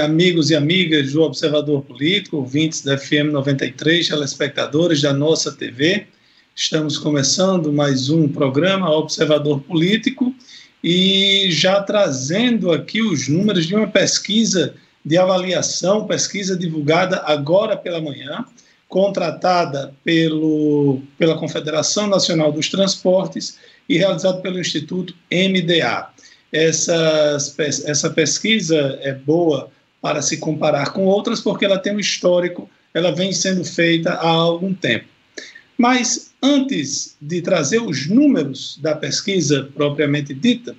amigos e amigas do Observador Político, ouvintes da FM 93, telespectadores da nossa TV. Estamos começando mais um programa Observador Político e já trazendo aqui os números de uma pesquisa de avaliação, pesquisa divulgada agora pela manhã, contratada pelo, pela Confederação Nacional dos Transportes e realizada pelo Instituto MDA. Essa, essa pesquisa é boa para se comparar com outras, porque ela tem um histórico, ela vem sendo feita há algum tempo. Mas antes de trazer os números da pesquisa propriamente dita,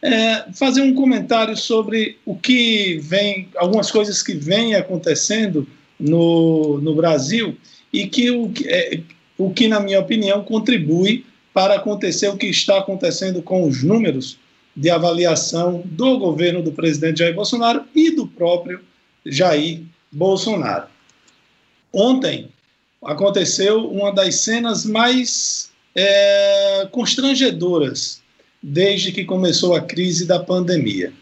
é, fazer um comentário sobre o que vem, algumas coisas que vêm acontecendo no, no Brasil e que o, é, o que, na minha opinião, contribui para acontecer o que está acontecendo com os números de avaliação do governo do presidente Jair Bolsonaro e do próprio Jair Bolsonaro. Ontem aconteceu uma das cenas mais é, constrangedoras desde que começou a crise da pandemia.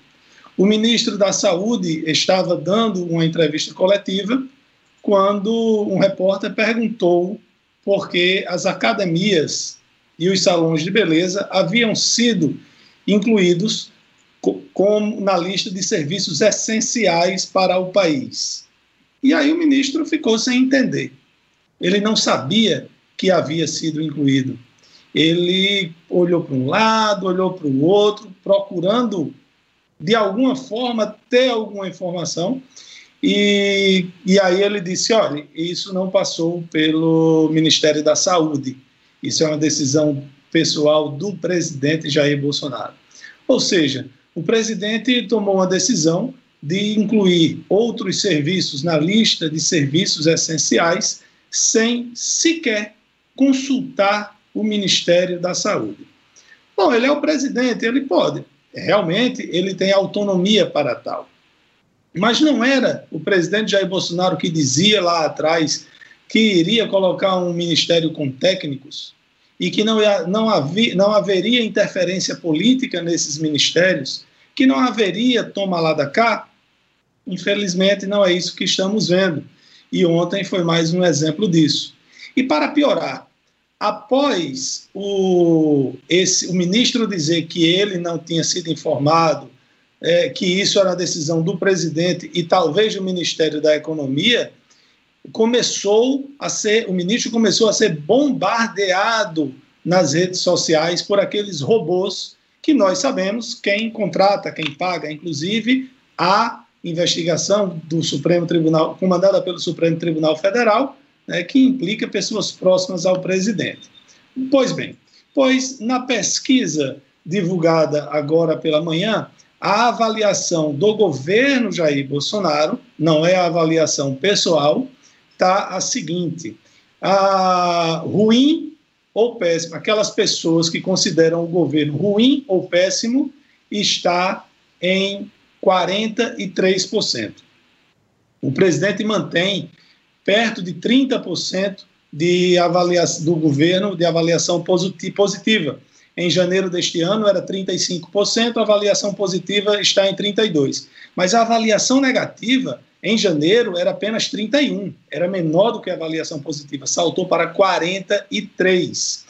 O ministro da Saúde estava dando uma entrevista coletiva quando um repórter perguntou por que as academias e os salões de beleza haviam sido incluídos como na lista de serviços essenciais para o país. E aí o ministro ficou sem entender. Ele não sabia que havia sido incluído. Ele olhou para um lado, olhou para o outro, procurando de alguma forma ter alguma informação. E, e aí ele disse: olha, isso não passou pelo Ministério da Saúde. Isso é uma decisão pessoal do presidente Jair Bolsonaro. Ou seja, o presidente tomou uma decisão de incluir outros serviços na lista de serviços essenciais sem sequer consultar o Ministério da Saúde. Bom, ele é o presidente, ele pode. Realmente, ele tem autonomia para tal. Mas não era o presidente Jair Bolsonaro que dizia lá atrás que iria colocar um ministério com técnicos e que não, não, havia, não haveria interferência política nesses ministérios, que não haveria toma lá da cá? Infelizmente, não é isso que estamos vendo. E ontem foi mais um exemplo disso. E para piorar, após o, esse, o ministro dizer que ele não tinha sido informado, é, que isso era decisão do presidente e talvez do Ministério da Economia, começou a ser, o ministro começou a ser bombardeado nas redes sociais por aqueles robôs que nós sabemos quem contrata, quem paga, inclusive a investigação do Supremo Tribunal, comandada pelo Supremo Tribunal Federal, né, que implica pessoas próximas ao presidente. Pois bem, pois na pesquisa divulgada agora pela manhã, a avaliação do governo Jair Bolsonaro, não é a avaliação pessoal, está a seguinte: a ruim ou péssimo, aquelas pessoas que consideram o governo ruim ou péssimo, está em 43%. O presidente mantém perto de 30% de avaliação do governo de avaliação positiva. Em janeiro deste ano era 35%, a avaliação positiva está em 32%. Mas a avaliação negativa em janeiro era apenas 31, era menor do que a avaliação positiva, saltou para 43.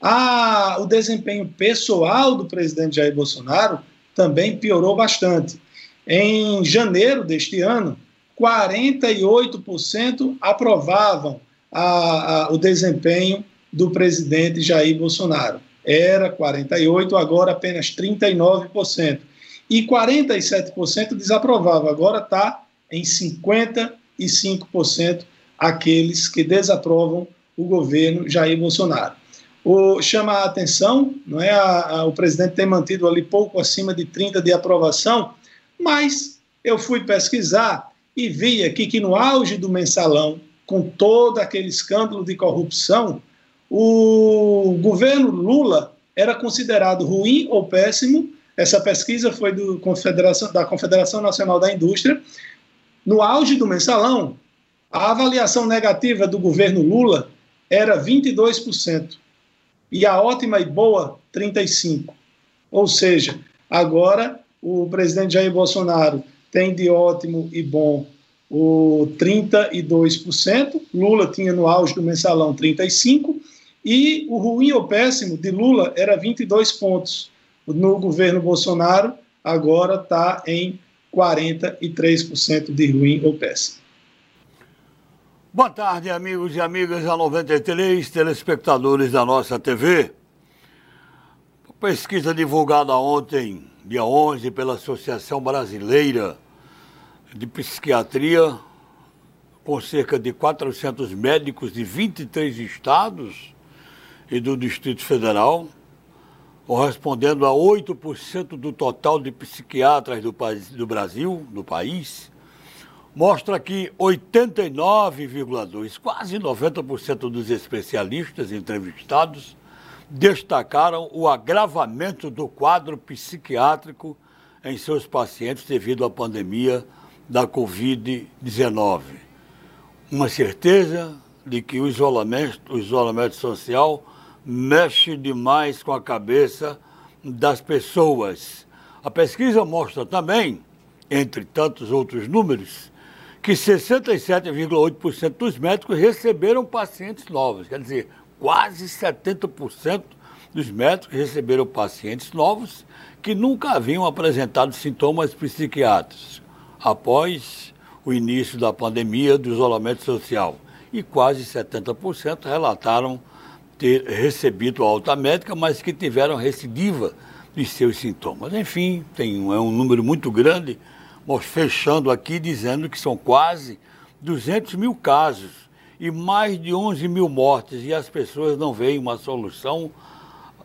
Ah, o desempenho pessoal do presidente Jair Bolsonaro também piorou bastante. Em janeiro deste ano, 48% aprovavam a, a, o desempenho do presidente Jair Bolsonaro. Era 48%, agora apenas 39%. E 47% desaprovavam, agora está em 55% aqueles que desaprovam o governo Jair Bolsonaro. O, chama a atenção, não é? A, a, o presidente tem mantido ali pouco acima de 30 de aprovação, mas eu fui pesquisar e vi aqui que no auge do mensalão, com todo aquele escândalo de corrupção, o governo Lula era considerado ruim ou péssimo. Essa pesquisa foi do Confederação, da Confederação Nacional da Indústria, no auge do mensalão, a avaliação negativa do governo Lula era 22% e a ótima e boa 35%. Ou seja, agora o presidente Jair Bolsonaro tem de ótimo e bom o 32%, Lula tinha no auge do mensalão 35%, e o ruim ou péssimo de Lula era 22 pontos. No governo Bolsonaro, agora está em 43% de ruim ou péssimo. Boa tarde, amigos e amigas da 93, telespectadores da nossa TV. Pesquisa divulgada ontem, dia 11, pela Associação Brasileira de Psiquiatria, com cerca de 400 médicos de 23 estados e do Distrito Federal, correspondendo a 8% do total de psiquiatras do, do Brasil, do país, mostra que 89,2%, quase 90% dos especialistas entrevistados destacaram o agravamento do quadro psiquiátrico em seus pacientes devido à pandemia da Covid-19. Uma certeza de que o isolamento, o isolamento social mexe demais com a cabeça das pessoas. A pesquisa mostra também, entre tantos outros números, que 67,8% dos médicos receberam pacientes novos. Quer dizer, quase 70% dos médicos receberam pacientes novos que nunca haviam apresentado sintomas psiquiátricos após o início da pandemia do isolamento social. E quase 70% relataram ter recebido alta médica, mas que tiveram recidiva de seus sintomas. Enfim, tem um, é um número muito grande fechando aqui dizendo que são quase 200 mil casos e mais de 11 mil mortes e as pessoas não veem uma solução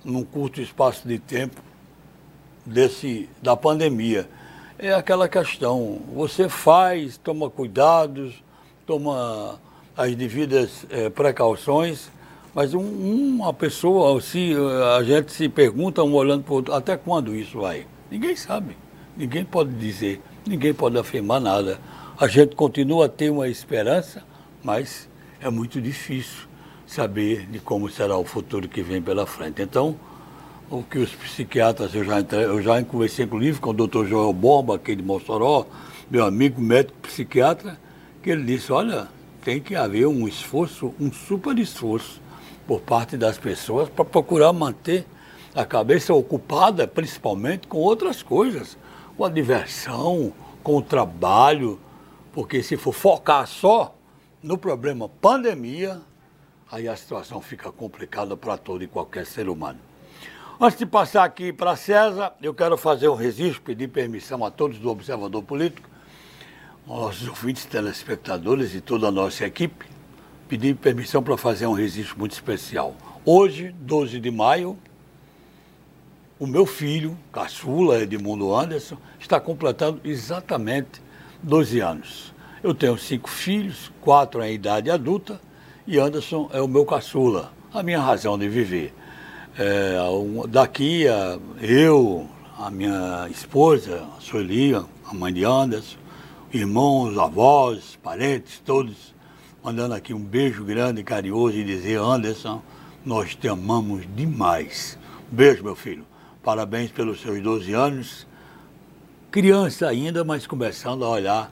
num curto espaço de tempo desse da pandemia. É aquela questão, você faz, toma cuidados, toma as devidas é, precauções, mas um, uma pessoa, se a gente se pergunta um olhando para o outro, até quando isso vai? Ninguém sabe, ninguém pode dizer ninguém pode afirmar nada. A gente continua a ter uma esperança, mas é muito difícil saber de como será o futuro que vem pela frente. Então, o que os psiquiatras, eu já, eu já conversei com o doutor Joel Bomba, aqui de Mossoró, meu amigo médico psiquiatra, que ele disse, olha, tem que haver um esforço, um super esforço por parte das pessoas para procurar manter a cabeça ocupada, principalmente com outras coisas com a diversão, com o trabalho, porque se for focar só no problema pandemia, aí a situação fica complicada para todo e qualquer ser humano. Antes de passar aqui para César, eu quero fazer um registro, pedir permissão a todos do Observador Político, aos ouvintes, telespectadores e toda a nossa equipe, pedir permissão para fazer um registro muito especial. Hoje, 12 de maio, o meu filho, caçula Edmundo Anderson, está completando exatamente 12 anos. Eu tenho cinco filhos, quatro em idade adulta, e Anderson é o meu caçula, a minha razão de viver. É, daqui, eu, a minha esposa, a Sueli, a mãe de Anderson, irmãos, avós, parentes, todos, mandando aqui um beijo grande, carinhoso e dizer, Anderson, nós te amamos demais. Beijo, meu filho. Parabéns pelos seus 12 anos. Criança ainda, mas começando a olhar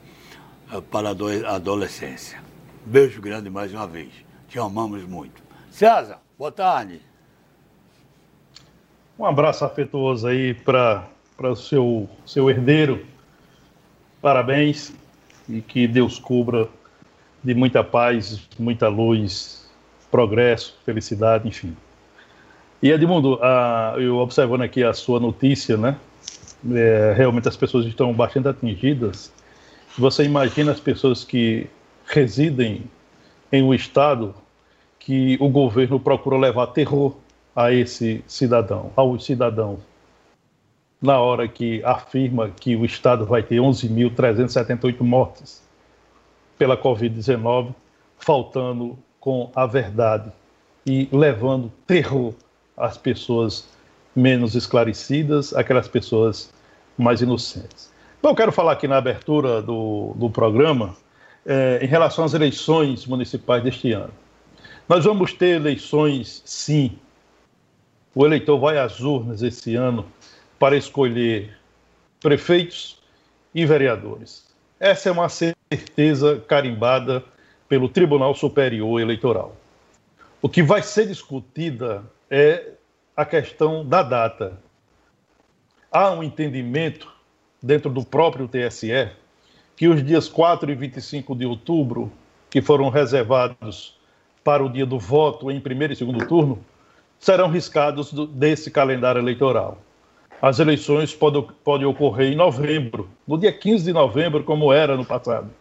uh, para a adolescência. Beijo grande mais uma vez. Te amamos muito. César, boa tarde. Um abraço afetuoso aí para o seu, seu herdeiro. Parabéns e que Deus cubra de muita paz, muita luz, progresso, felicidade, enfim. E Edmundo, a, eu observando aqui a sua notícia, né? É, realmente as pessoas estão bastante atingidas. Você imagina as pessoas que residem em um estado que o governo procura levar terror a esse cidadão, aos cidadãos, na hora que afirma que o estado vai ter 11.378 mortes pela Covid-19, faltando com a verdade e levando terror as pessoas menos esclarecidas, aquelas pessoas mais inocentes. Bom, quero falar aqui na abertura do, do programa é, em relação às eleições municipais deste ano. Nós vamos ter eleições, sim. O eleitor vai às urnas esse ano para escolher prefeitos e vereadores. Essa é uma certeza carimbada pelo Tribunal Superior Eleitoral. O que vai ser discutida é a questão da data. Há um entendimento dentro do próprio TSE que os dias 4 e 25 de outubro, que foram reservados para o dia do voto em primeiro e segundo turno, serão riscados do, desse calendário eleitoral. As eleições podem, ocorrer em novembro, no dia 15 de novembro, como era no passado,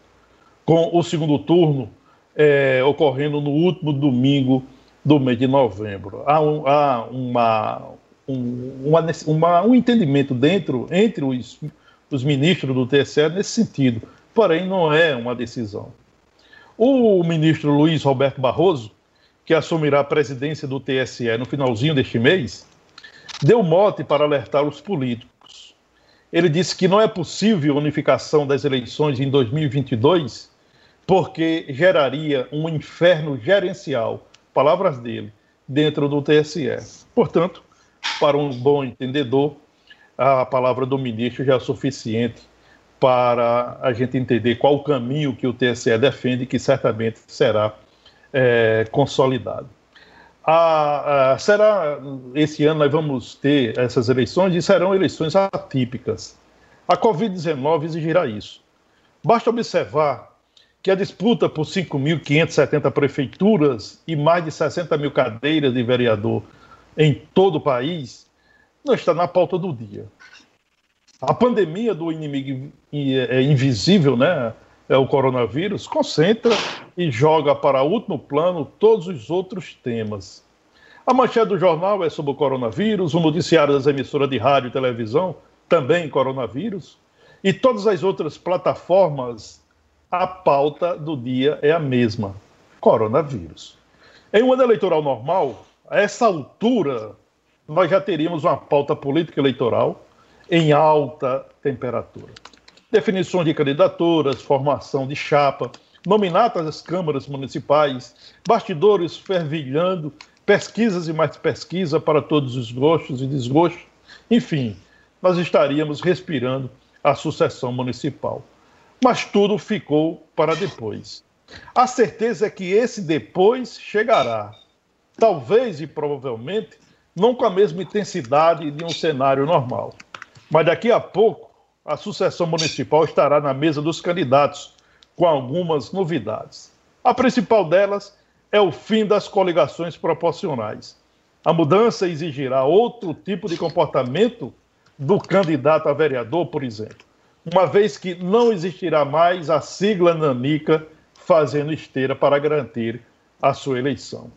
com o segundo turno é, ocorrendo no último domingo do mês de novembro. Há, um, há uma, um, uma, uma, um entendimento dentro entre os, os ministros do TSE nesse sentido, porém não é uma decisão. O ministro Luiz Roberto Barroso, que assumirá a presidência do TSE no finalzinho deste mês, deu mote para alertar os políticos. Ele disse que não é possível unificação das eleições em 2022 porque geraria um inferno gerencial, palavras dele, dentro do TSE. Portanto, para um bom entendedor, a palavra do ministro já é suficiente para a gente entender qual o caminho que o TSE defende, que certamente será é, consolidado. A, a, será esse ano nós vamos ter essas eleições e serão eleições atípicas. A Covid-19 exigirá isso. Basta observar que a disputa por 5.570 prefeituras e mais de 60 mil cadeiras de vereador em todo o país não está na pauta do dia. A pandemia do inimigo é invisível, né? É o coronavírus, concentra e joga para último plano todos os outros temas. A manchete do jornal é sobre o coronavírus, o noticiário das emissoras de rádio e televisão também coronavírus, e todas as outras plataformas, a pauta do dia é a mesma: coronavírus. Em um ano eleitoral normal, a essa altura, nós já teríamos uma pauta política eleitoral em alta temperatura definições de candidaturas, formação de chapa, nominatas às câmaras municipais, bastidores fervilhando, pesquisas e mais pesquisa para todos os gostos e desgostos. Enfim, nós estaríamos respirando a sucessão municipal. Mas tudo ficou para depois. A certeza é que esse depois chegará. Talvez e provavelmente não com a mesma intensidade de um cenário normal. Mas daqui a pouco a sucessão municipal estará na mesa dos candidatos, com algumas novidades. A principal delas é o fim das coligações proporcionais. A mudança exigirá outro tipo de comportamento do candidato a vereador, por exemplo, uma vez que não existirá mais a sigla nanica fazendo esteira para garantir a sua eleição.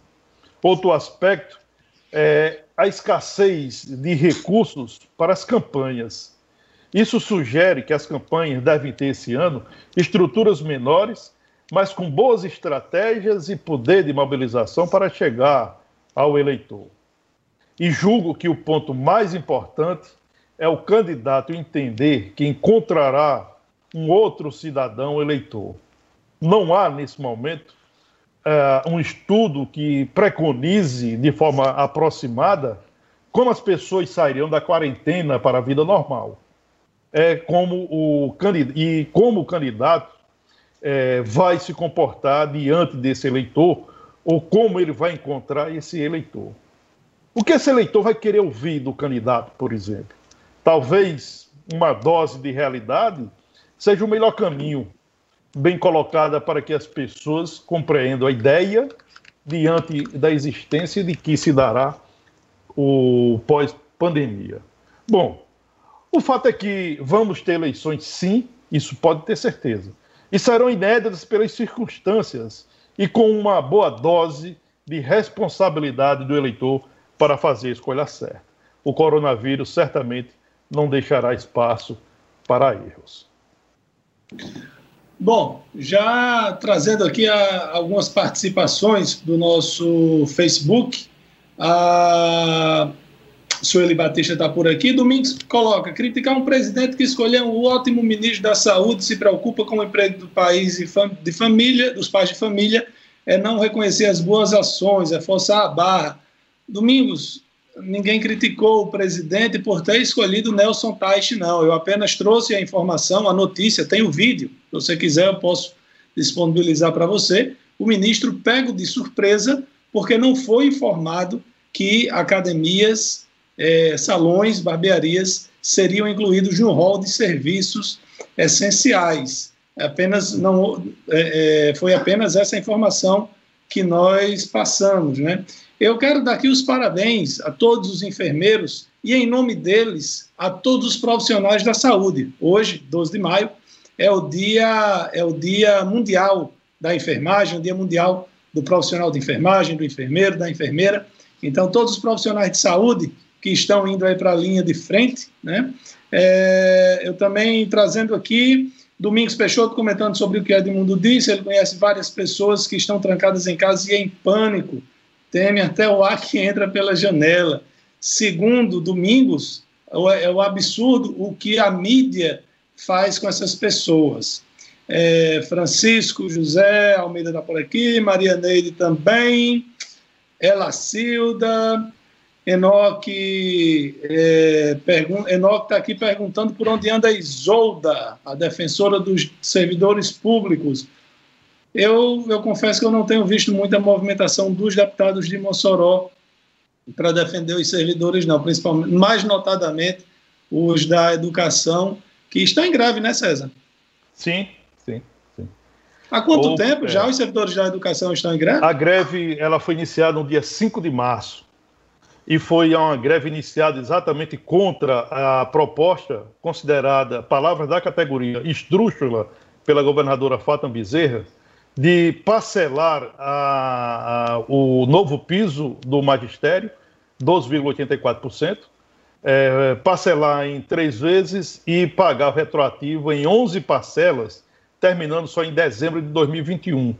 Outro aspecto é a escassez de recursos para as campanhas. Isso sugere que as campanhas devem ter esse ano estruturas menores, mas com boas estratégias e poder de mobilização para chegar ao eleitor. E julgo que o ponto mais importante é o candidato entender que encontrará um outro cidadão eleitor. Não há, nesse momento, uh, um estudo que preconize de forma aproximada como as pessoas sairiam da quarentena para a vida normal é, como o e como o candidato é, vai se comportar diante desse eleitor ou como ele vai encontrar esse eleitor. O que esse eleitor vai querer ouvir do candidato, por exemplo? Talvez uma dose de realidade seja o melhor caminho, bem colocada para que as pessoas compreendam a ideia diante da existência de que se dará o pós-pandemia. Bom, o fato é que vamos ter eleições, sim, isso pode ter certeza. E serão inéditas pelas circunstâncias e com uma boa dose de responsabilidade do eleitor para fazer a escolha certa. O coronavírus certamente não deixará espaço para erros. Bom, já trazendo aqui a, algumas participações do nosso Facebook, a Sueli Batista está por aqui. Domingos coloca: criticar um presidente que escolheu um ótimo ministro da Saúde, se preocupa com o emprego do país e fam de família, dos pais de família, é não reconhecer as boas ações, é forçar a barra. Domingos, ninguém criticou o presidente por ter escolhido Nelson Teich, não. Eu apenas trouxe a informação, a notícia, tem o vídeo. Se você quiser, eu posso disponibilizar para você. O ministro pego de surpresa porque não foi informado que academias, é, salões, barbearias seriam incluídos no rol de serviços essenciais. Apenas não é, é, foi apenas essa informação que nós passamos, né? Eu quero dar aqui os parabéns a todos os enfermeiros e, em nome deles, a todos os profissionais da saúde. Hoje, 12 de maio, é o dia, é o dia mundial da enfermagem, o dia mundial do profissional de enfermagem, do enfermeiro, da enfermeira. Então, todos os profissionais de saúde que estão indo aí para a linha de frente, né? É, eu também trazendo aqui Domingos Peixoto comentando sobre o que Edmundo disse, ele conhece várias pessoas que estão trancadas em casa e em pânico, temem até o ar que entra pela janela. Segundo Domingos, é o absurdo o que a mídia faz com essas pessoas. É, Francisco José Almeida da por aqui, Maria Neide também, Ela Cilda, Enoque é, está aqui perguntando por onde anda a Isolda, a defensora dos servidores públicos. Eu, eu confesso que eu não tenho visto muita movimentação dos deputados de Mossoró para defender os servidores, não, principalmente, mais notadamente os da educação, que estão em greve, né, César? Sim, sim. sim. Há quanto Ou, tempo é, já os servidores da educação estão em greve? A greve ela foi iniciada no dia 5 de março e foi uma greve iniciada exatamente contra a proposta considerada, palavras da categoria, esdrúxula pela governadora Fátima Bezerra, de parcelar a, a, o novo piso do magistério, 12,84%, é, parcelar em três vezes e pagar o retroativo em 11 parcelas, terminando só em dezembro de 2021.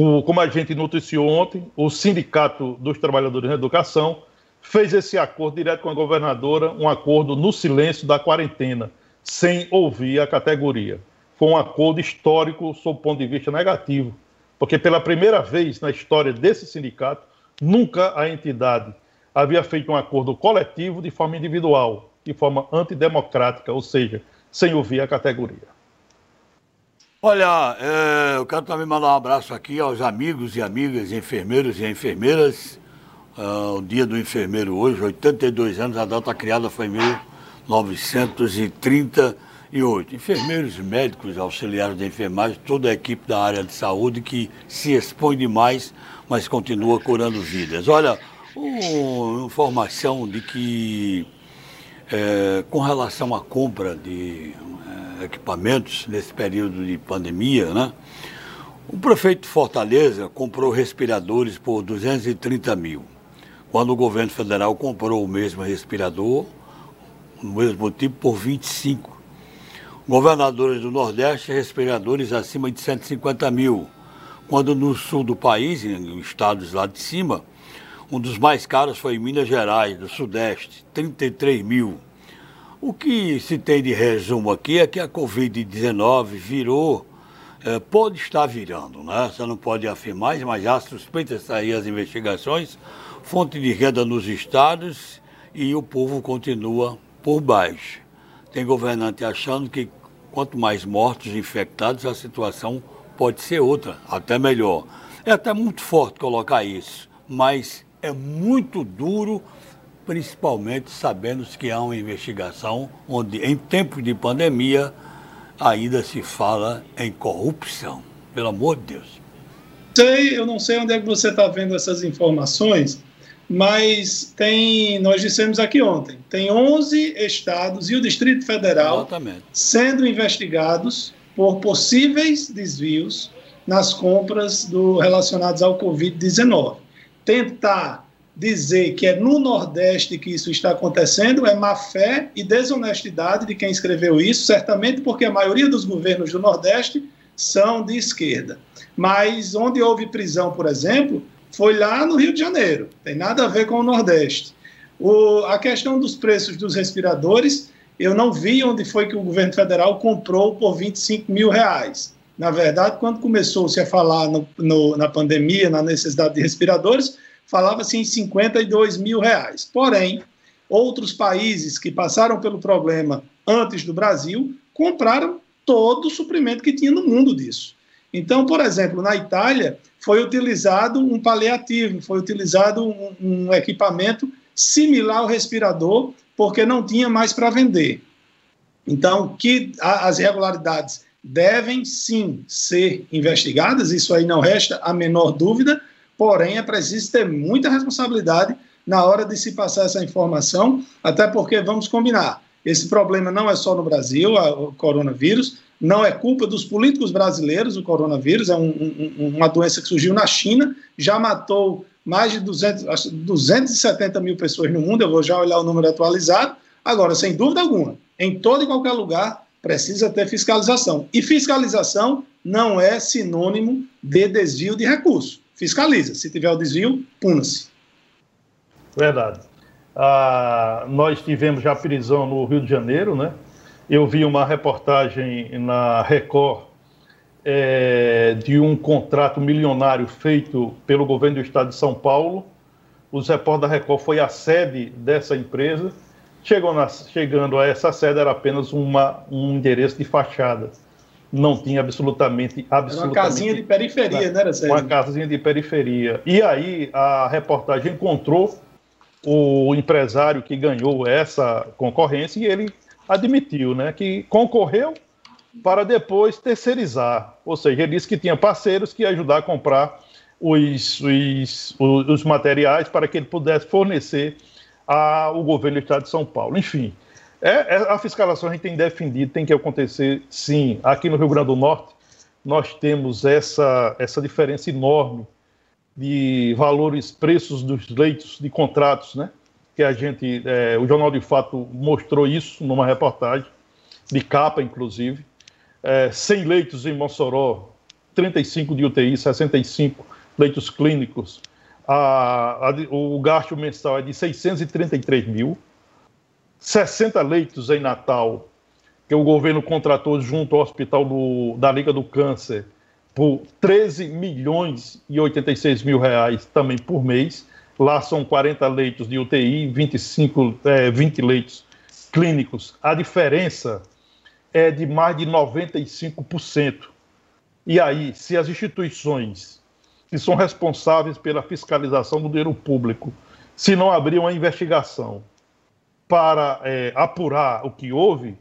O, como a gente noticiou ontem, o Sindicato dos Trabalhadores na Educação fez esse acordo direto com a governadora, um acordo no silêncio da quarentena, sem ouvir a categoria. Foi um acordo histórico sob o ponto de vista negativo, porque pela primeira vez na história desse sindicato, nunca a entidade havia feito um acordo coletivo de forma individual, de forma antidemocrática, ou seja, sem ouvir a categoria. Olha, é, eu quero também mandar um abraço aqui aos amigos e amigas, enfermeiros e enfermeiras Uh, o dia do enfermeiro hoje, 82 anos, a data criada foi em 1938. Enfermeiros, médicos, auxiliares de enfermagem, toda a equipe da área de saúde que se expõe demais, mas continua curando vidas. Olha, uma informação de que, é, com relação à compra de é, equipamentos nesse período de pandemia, né? O prefeito de Fortaleza comprou respiradores por 230 mil quando o governo federal comprou o mesmo respirador, no mesmo tipo, por 25. Governadores do Nordeste, respiradores acima de 150 mil. Quando no sul do país, em estados lá de cima, um dos mais caros foi em Minas Gerais, do Sudeste, 33 mil. O que se tem de resumo aqui é que a Covid-19 virou, é, pode estar virando, né? Você não pode afirmar, mas já suspeita sair as investigações, fonte de renda nos estados e o povo continua por baixo. Tem governante achando que quanto mais mortos infectados, a situação pode ser outra, até melhor. É até muito forte colocar isso, mas é muito duro, principalmente sabendo que há uma investigação onde, em tempos de pandemia, ainda se fala em corrupção. Pelo amor de Deus. Sei, eu não sei onde é que você está vendo essas informações, mas tem, nós dissemos aqui ontem, tem 11 estados e o Distrito Federal Exatamente. sendo investigados por possíveis desvios nas compras do, relacionadas ao Covid-19. Tentar dizer que é no Nordeste que isso está acontecendo é má fé e desonestidade de quem escreveu isso, certamente porque a maioria dos governos do Nordeste são de esquerda. Mas onde houve prisão, por exemplo, foi lá no Rio de Janeiro, tem nada a ver com o Nordeste. O, a questão dos preços dos respiradores, eu não vi onde foi que o governo federal comprou por 25 mil reais. Na verdade, quando começou-se a falar no, no, na pandemia, na necessidade de respiradores, falava-se em 52 mil reais. Porém, outros países que passaram pelo problema antes do Brasil compraram todo o suprimento que tinha no mundo disso. Então, por exemplo, na Itália foi utilizado um paliativo, foi utilizado um, um equipamento similar ao respirador, porque não tinha mais para vender. Então, que as irregularidades devem sim ser investigadas, isso aí não resta a menor dúvida, porém é preciso ter muita responsabilidade na hora de se passar essa informação, até porque, vamos combinar, esse problema não é só no Brasil, o coronavírus, não é culpa dos políticos brasileiros, o coronavírus, é um, um, uma doença que surgiu na China, já matou mais de 200, 270 mil pessoas no mundo, eu vou já olhar o número atualizado. Agora, sem dúvida alguma, em todo e qualquer lugar precisa ter fiscalização. E fiscalização não é sinônimo de desvio de recurso. Fiscaliza. Se tiver o desvio, puna-se. Verdade. Ah, nós tivemos já prisão no Rio de Janeiro, né? Eu vi uma reportagem na Record é, de um contrato milionário feito pelo governo do estado de São Paulo. Os repórteres da Record foi a sede dessa empresa. Na, chegando a essa sede era apenas uma, um endereço de fachada. Não tinha absolutamente, absolutamente. Era uma casinha de periferia, né, Sérgio? Uma casinha de periferia. E aí a reportagem encontrou o empresário que ganhou essa concorrência e ele admitiu né, que concorreu para depois terceirizar. Ou seja, ele disse que tinha parceiros que iam ajudar a comprar os, os, os materiais para que ele pudesse fornecer ao governo do Estado de São Paulo. Enfim, é, é, a fiscalização a gente tem defendido, tem que acontecer sim. Aqui no Rio Grande do Norte, nós temos essa, essa diferença enorme de valores, preços dos leitos de contratos, né? Que a gente, é, o Jornal de Fato mostrou isso numa reportagem, de capa, inclusive. É, 100 leitos em Mossoró, 35 de UTI, 65 leitos clínicos. A, a, o gasto mensal é de 633 mil. 60 leitos em Natal, que o governo contratou junto ao Hospital do, da Liga do Câncer, por 13 milhões e 86 mil reais também por mês. Lá são 40 leitos de UTI, 25, é, 20 leitos clínicos. A diferença é de mais de 95%. E aí, se as instituições que são responsáveis pela fiscalização do dinheiro público, se não abrir uma investigação para é, apurar o que houve,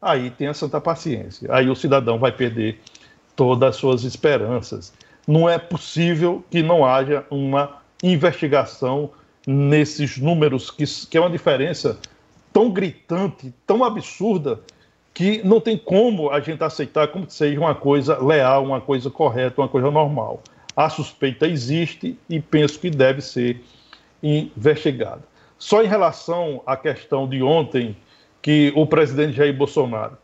aí tem a santa paciência. Aí o cidadão vai perder todas as suas esperanças. Não é possível que não haja uma investigação nesses números, que, que é uma diferença tão gritante, tão absurda, que não tem como a gente aceitar como que seja uma coisa leal, uma coisa correta, uma coisa normal. A suspeita existe e penso que deve ser investigada. Só em relação à questão de ontem, que o presidente Jair Bolsonaro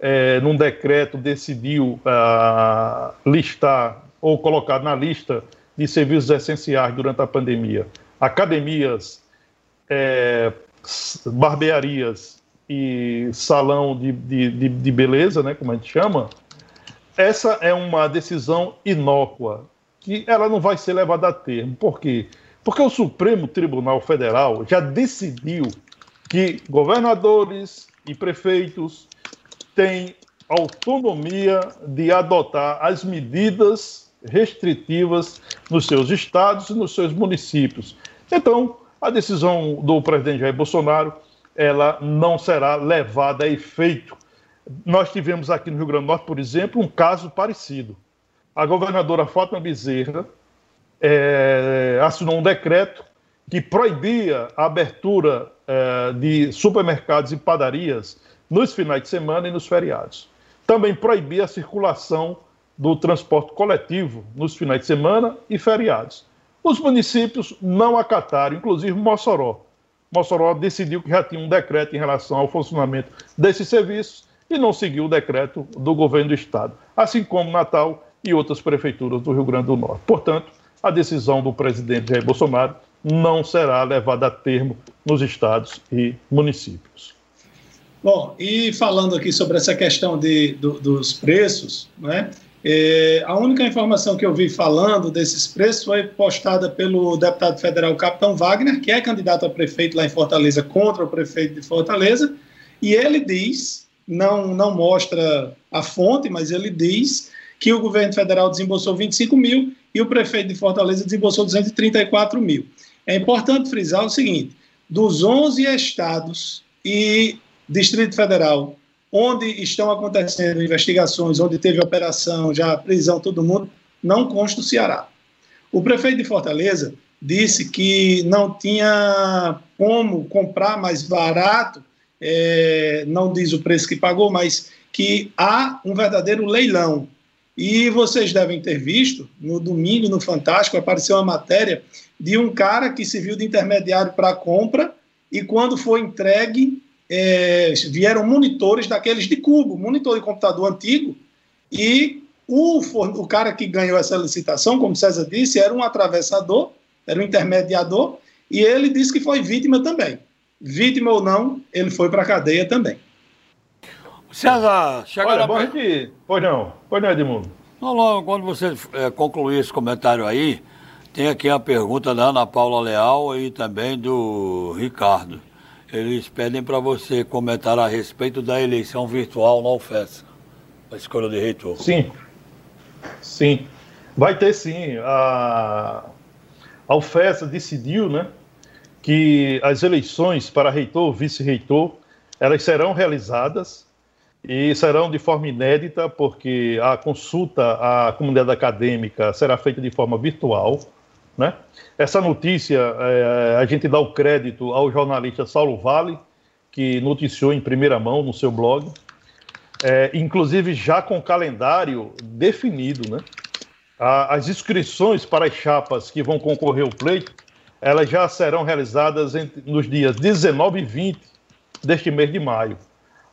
é, num decreto, decidiu ah, listar ou colocar na lista de serviços essenciais durante a pandemia academias, é, barbearias e salão de, de, de, de, beleza, né, como a gente chama, essa é uma decisão inócua, que ela não vai ser levada a termo. Por quê? Porque o Supremo Tribunal Federal já decidiu que governadores e prefeitos tem autonomia de adotar as medidas restritivas nos seus estados e nos seus municípios. Então, a decisão do presidente Jair Bolsonaro, ela não será levada a efeito. Nós tivemos aqui no Rio Grande do Norte, por exemplo, um caso parecido. A governadora Fátima Bezerra é, assinou um decreto que proibia a abertura é, de supermercados e padarias nos finais de semana e nos feriados. Também proibir a circulação do transporte coletivo nos finais de semana e feriados. Os municípios não acataram, inclusive Mossoró. Mossoró decidiu que já tinha um decreto em relação ao funcionamento desses serviços e não seguiu o decreto do governo do estado, assim como Natal e outras prefeituras do Rio Grande do Norte. Portanto, a decisão do presidente Jair Bolsonaro não será levada a termo nos estados e municípios. Bom, e falando aqui sobre essa questão de, do, dos preços, né, É, a única informação que eu vi falando desses preços foi postada pelo deputado federal Capitão Wagner, que é candidato a prefeito lá em Fortaleza contra o prefeito de Fortaleza, e ele diz, não, não mostra a fonte, mas ele diz que o governo federal desembolsou 25 mil e o prefeito de Fortaleza desembolsou 234 mil. É importante frisar o seguinte: dos 11 estados e Distrito Federal onde estão acontecendo investigações, onde teve operação, já prisão, todo mundo, não consta o Ceará. O prefeito de Fortaleza disse que não tinha como comprar mais barato, é, não diz o preço que pagou, mas que há um verdadeiro leilão. E vocês devem ter visto, no domingo, no Fantástico, apareceu uma matéria de um cara que se viu de intermediário para a compra e quando foi entregue, é, vieram monitores daqueles de cubo, monitor de computador antigo, e o, o cara que ganhou essa licitação, como César disse, era um atravessador, era um intermediador, e ele disse que foi vítima também. Vítima ou não, ele foi para a cadeia também. César, chega Olha, bom. Pois não, pois não, Edmundo. Não, não, quando você é, concluir esse comentário aí, tem aqui a pergunta da Ana Paula Leal e também do Ricardo. Eles pedem para você comentar a respeito da eleição virtual na UFES, a escolha de reitor. Sim, sim. Vai ter sim. A, a UFES decidiu né, que as eleições para reitor, vice-reitor, elas serão realizadas e serão de forma inédita, porque a consulta à comunidade acadêmica será feita de forma virtual. Né? Essa notícia, é, a gente dá o crédito ao jornalista Saulo Vale, que noticiou em primeira mão no seu blog, é, inclusive já com calendário definido. Né? A, as inscrições para as chapas que vão concorrer ao pleito, elas já serão realizadas entre, nos dias 19 e 20 deste mês de maio.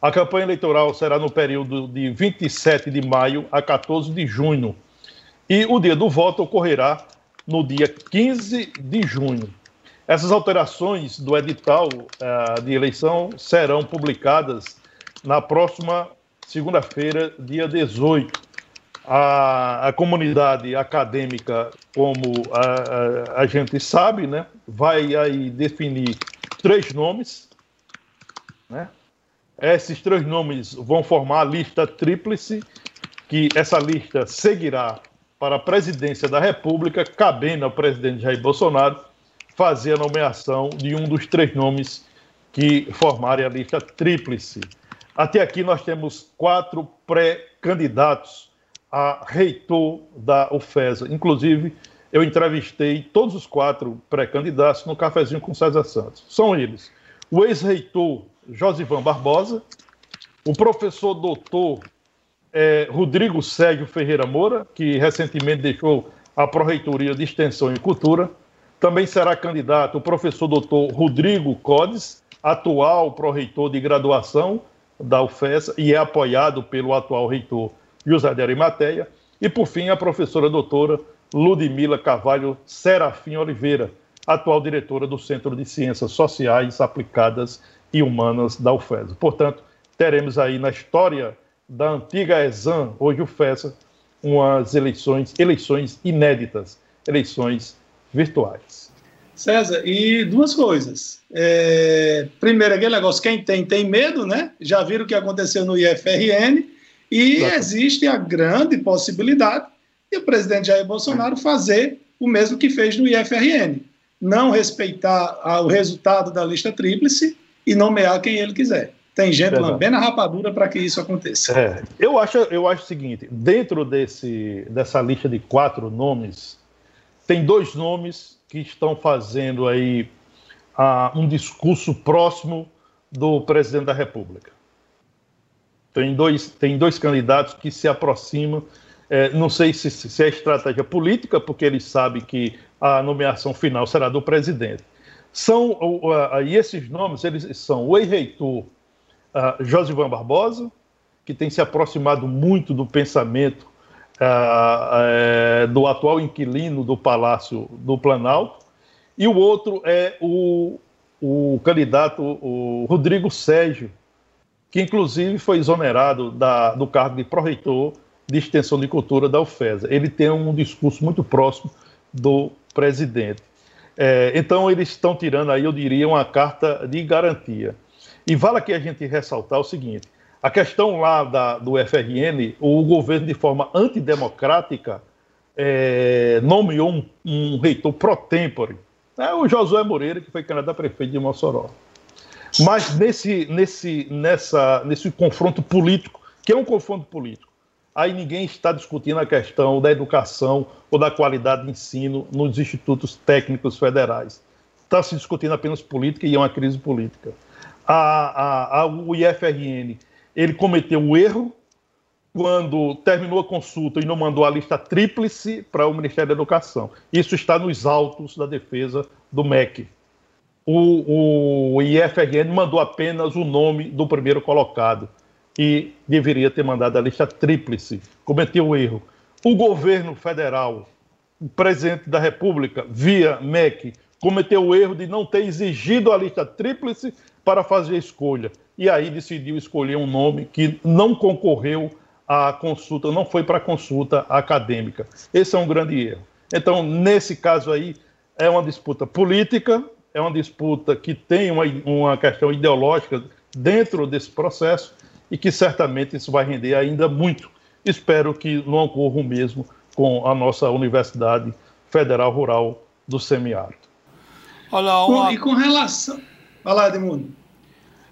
A campanha eleitoral será no período de 27 de maio a 14 de junho. E o dia do voto ocorrerá no dia 15 de junho. Essas alterações do edital uh, de eleição serão publicadas na próxima segunda-feira, dia 18. A, a, comunidade acadêmica, como a, a, a, gente sabe, né, vai aí definir três nomes. Né? Esses três nomes vão formar a lista tríplice, que essa lista seguirá para a presidência da República, cabendo ao presidente Jair Bolsonaro fazer a nomeação de um dos três nomes que formarem a lista tríplice. Até aqui nós temos quatro pré-candidatos a reitor da UFESA. Inclusive, eu entrevistei todos os quatro pré-candidatos no cafezinho com César Santos. São eles: o ex-reitor Josivan Barbosa, o professor doutor é, Rodrigo Sérgio Ferreira Moura, que recentemente deixou a Pró-Reitoria de Extensão e Cultura. Também será candidato o professor doutor Rodrigo Codes, atual pró-reitor de graduação da UFES e é apoiado pelo atual reitor José de Arimateia. E, por fim, a professora doutora Ludmila Carvalho Serafim Oliveira, atual diretora do Centro de Ciências Sociais Aplicadas e Humanas da UFES. Portanto, teremos aí na história da antiga Exam, hoje o FESA, umas eleições, eleições inéditas, eleições virtuais. César, e duas coisas. É, primeiro, aquele negócio, quem tem, tem medo, né? Já viram o que aconteceu no IFRN, e Exato. existe a grande possibilidade de o presidente Jair Bolsonaro fazer o mesmo que fez no IFRN. Não respeitar o resultado da lista tríplice e nomear quem ele quiser. Tem gente Exato. lambendo a rapadura para que isso aconteça. É, eu, acho, eu acho o seguinte: dentro desse, dessa lista de quatro nomes, tem dois nomes que estão fazendo aí uh, um discurso próximo do presidente da República. Tem dois, tem dois candidatos que se aproximam. É, não sei se, se é estratégia política, porque eles sabem que a nomeação final será do presidente. São, uh, uh, e esses nomes eles são o ex-reitor uh, Josivan Barbosa, que tem se aproximado muito do pensamento uh, uh, do atual inquilino do Palácio do Planalto, e o outro é o, o candidato o Rodrigo Sérgio, que inclusive foi exonerado da, do cargo de pró-reitor de Extensão de Cultura da UFESA. Ele tem um discurso muito próximo do presidente. É, então, eles estão tirando aí, eu diria, uma carta de garantia. E vale aqui a gente ressaltar o seguinte: a questão lá da, do FRN, o governo, de forma antidemocrática, é, nomeou um, um, reitor pro tempore, é o Josué Moreira, que foi candidato a prefeito de Mossoró. Mas nesse, nesse, nessa, nesse confronto político, que é um confronto político, aí ninguém está discutindo a questão da educação ou da qualidade de ensino nos institutos técnicos federais. Está se discutindo apenas política e é uma crise política. A, a, a, o IFRN ele cometeu um erro quando terminou a consulta e não mandou a lista tríplice para o Ministério da Educação. Isso está nos autos da defesa do MEC. O, o IFRN mandou apenas o nome do primeiro colocado e deveria ter mandado a lista tríplice. Cometeu um erro. O governo federal, o presidente da República, via MEC, cometeu o erro de não ter exigido a lista tríplice para fazer a escolha. E aí decidiu escolher um nome que não concorreu à consulta, não foi para a consulta acadêmica. Esse é um grande erro. Então, nesse caso aí, é uma disputa política, é uma disputa que tem uma, uma questão ideológica dentro desse processo e que certamente isso vai render ainda muito. Espero que não ocorra o mesmo com a nossa Universidade Federal Rural do Semiárido. Olha, uma... E com relação. Vai lá, Edmundo.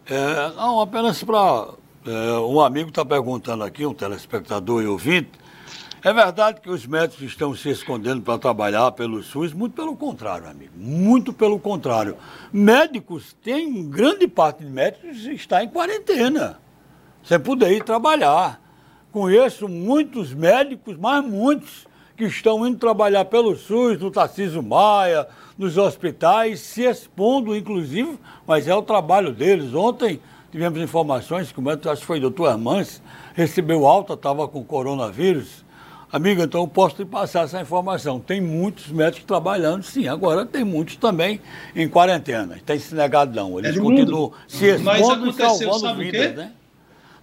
É, não, apenas para. É, um amigo está perguntando aqui, um telespectador e ouvinte. É verdade que os médicos estão se escondendo para trabalhar pelo SUS? Muito pelo contrário, amigo. Muito pelo contrário. Médicos, tem grande parte de médicos está em quarentena, sem poder ir trabalhar. Conheço muitos médicos, mas muitos, que estão indo trabalhar pelo SUS, no Tarcísio Maia, nos hospitais, se expondo, inclusive, mas é o trabalho deles. Ontem tivemos informações que o médico, acho que foi o doutor Hermans, recebeu alta, estava com coronavírus. Amigo, então eu posso te passar essa informação. Tem muitos médicos trabalhando, sim. Agora tem muitos também em quarentena. Tem se negado, não. Eles continuam se expondo e salvando vidas, né?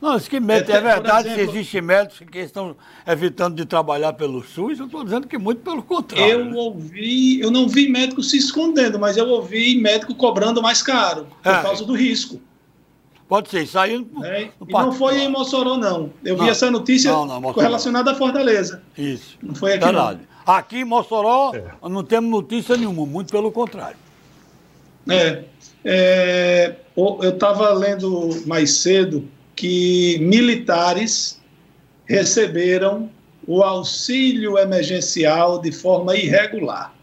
Não, isso que médico, é verdade exemplo, que existem médicos que estão evitando de trabalhar pelo SUS, eu estou dizendo que muito pelo contrário. Eu ouvi, eu não vi médico se escondendo, mas eu ouvi médico cobrando mais caro, por é. causa do risco. Pode ser, saindo. É, e não foi em Mossoró, não. Eu não, vi essa notícia não, não, relacionada à Fortaleza. Isso. Não foi aqui. Verdade. Não. Aqui em Mossoró é. não temos notícia nenhuma, muito pelo contrário. É. é eu estava lendo mais cedo que militares receberam o auxílio emergencial de forma irregular.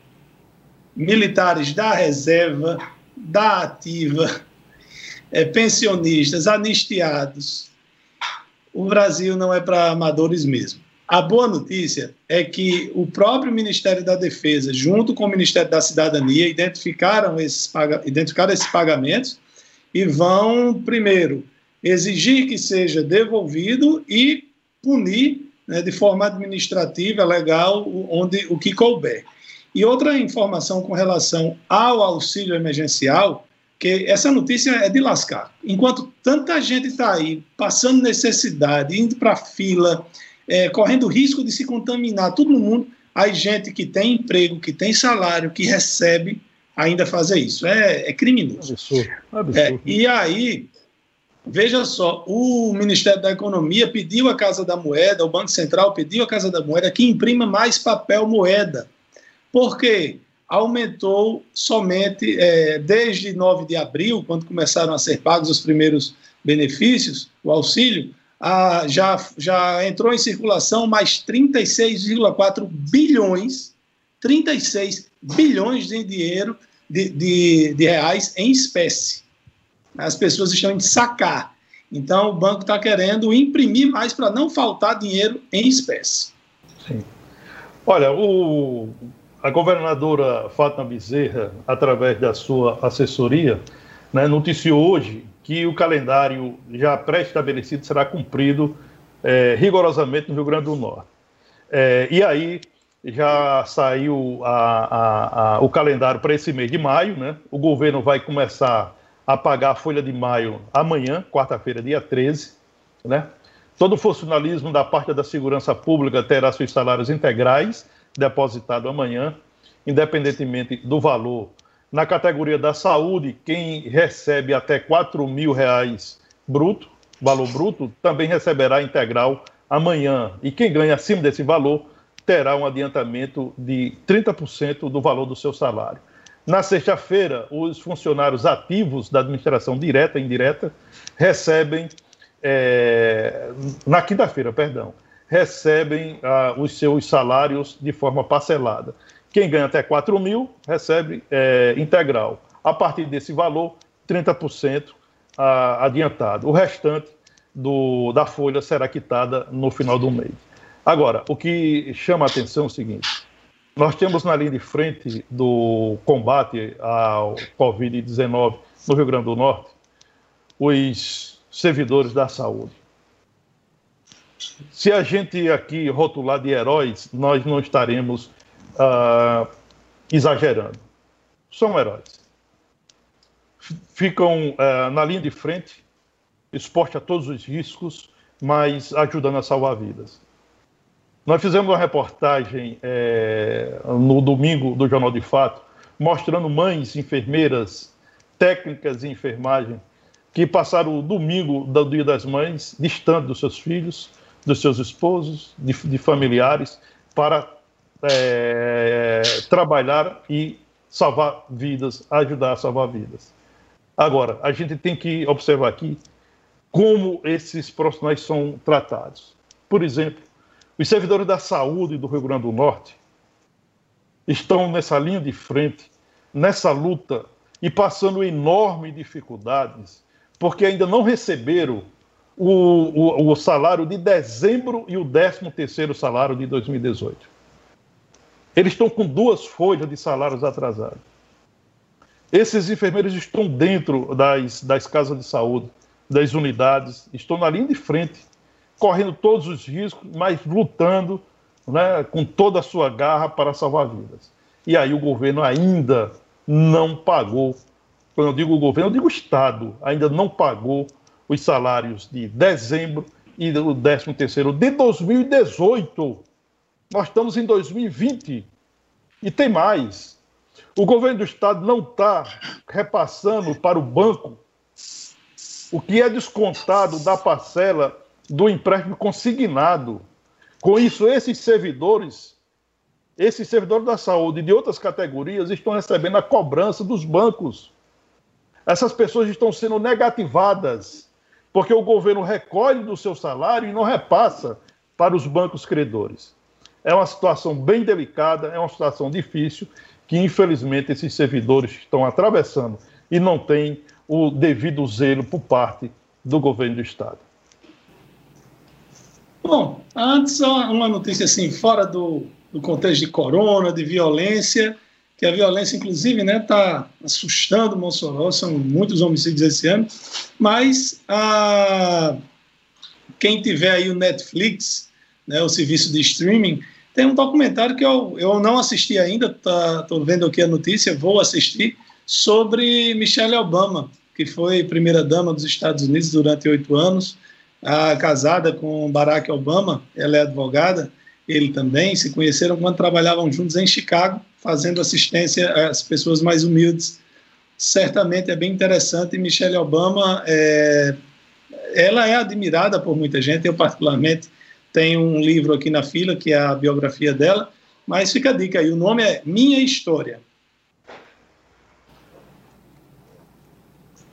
Militares da reserva, da ativa, é, pensionistas, anistiados. O Brasil não é para amadores mesmo. A boa notícia é que o próprio Ministério da Defesa, junto com o Ministério da Cidadania, identificaram esses, identificaram esses pagamentos e vão, primeiro, exigir que seja devolvido e punir né, de forma administrativa, legal, onde o que couber. E outra informação com relação ao auxílio emergencial, que essa notícia é de lascar. Enquanto tanta gente está aí passando necessidade, indo para a fila, é, correndo risco de se contaminar, todo mundo, aí gente que tem emprego, que tem salário, que recebe, ainda fazer isso. É, é criminoso. Absurdo. Absurdo. É, e aí, Veja só, o Ministério da Economia pediu à Casa da Moeda, o Banco Central pediu à Casa da Moeda que imprima mais papel moeda. Por quê? Aumentou somente, é, desde 9 de abril, quando começaram a ser pagos os primeiros benefícios, o auxílio, a, já, já entrou em circulação mais 36,4 bilhões, 36 bilhões de dinheiro, de, de, de reais em espécie as pessoas estão indo sacar. Então, o banco está querendo imprimir mais para não faltar dinheiro em espécie. Sim. Olha, o, a governadora Fátima Bezerra, através da sua assessoria, né, noticiou hoje que o calendário já pré-estabelecido será cumprido é, rigorosamente no Rio Grande do Norte. É, e aí já saiu a, a, a, o calendário para esse mês de maio, né? O governo vai começar a pagar a folha de maio amanhã, quarta-feira, dia 13, né? Todo funcionalismo da parte da segurança pública terá seus salários integrais depositados amanhã, independentemente do valor. Na categoria da saúde, quem recebe até 4 mil reais bruto, valor bruto, também receberá integral amanhã. E quem ganha acima desse valor terá um adiantamento de 30% do valor do seu salário. Na sexta-feira, os funcionários ativos da administração direta e indireta recebem, é, na quinta-feira, perdão, recebem ah, os seus salários de forma parcelada. Quem ganha até 4 mil recebe é, integral. A partir desse valor, 30% ah, adiantado. O restante do, da folha será quitada no final do mês. Agora, o que chama a atenção é o seguinte: nós temos na linha de frente do combate ao Covid-19 no Rio Grande do Norte os servidores da saúde. Se a gente aqui rotular de heróis, nós não estaremos uh, exagerando. São heróis. Ficam uh, na linha de frente, expostos a todos os riscos, mas ajudando a salvar vidas. Nós fizemos uma reportagem é, no domingo do Jornal de Fato, mostrando mães, enfermeiras, técnicas de enfermagem, que passaram o domingo do Dia das Mães distante dos seus filhos, dos seus esposos, de, de familiares, para é, trabalhar e salvar vidas, ajudar a salvar vidas. Agora, a gente tem que observar aqui como esses profissionais são tratados. Por exemplo, os servidores da saúde do Rio Grande do Norte estão nessa linha de frente, nessa luta e passando enormes dificuldades, porque ainda não receberam o, o, o salário de dezembro e o 13 terceiro salário de 2018. Eles estão com duas folhas de salários atrasados. Esses enfermeiros estão dentro das, das casas de saúde, das unidades, estão na linha de frente correndo todos os riscos, mas lutando né, com toda a sua garra para salvar vidas. E aí o governo ainda não pagou, quando eu digo o governo, eu digo Estado, ainda não pagou os salários de dezembro e do 13 terceiro de 2018. Nós estamos em 2020 e tem mais. O governo do Estado não está repassando para o banco o que é descontado da parcela do empréstimo consignado. Com isso, esses servidores, esses servidores da saúde e de outras categorias estão recebendo a cobrança dos bancos. Essas pessoas estão sendo negativadas, porque o governo recolhe do seu salário e não repassa para os bancos credores. É uma situação bem delicada, é uma situação difícil que, infelizmente, esses servidores estão atravessando e não têm o devido zelo por parte do governo do Estado. Bom, antes uma notícia assim, fora do, do contexto de corona, de violência, que a violência, inclusive, está né, tá assustando Mossoró, são muitos homicídios esse ano, mas a, quem tiver aí o Netflix, né, o serviço de streaming, tem um documentário que eu, eu não assisti ainda, tá, vendo aqui a notícia, vou assistir, sobre Michelle Obama, que foi primeira-dama dos Estados Unidos durante oito anos, casada com Barack Obama, ela é advogada, ele também, se conheceram quando trabalhavam juntos em Chicago, fazendo assistência às pessoas mais humildes. Certamente é bem interessante. Michelle Obama, é, ela é admirada por muita gente. Eu, particularmente, tenho um livro aqui na fila, que é a biografia dela. Mas fica a dica aí: o nome é Minha História.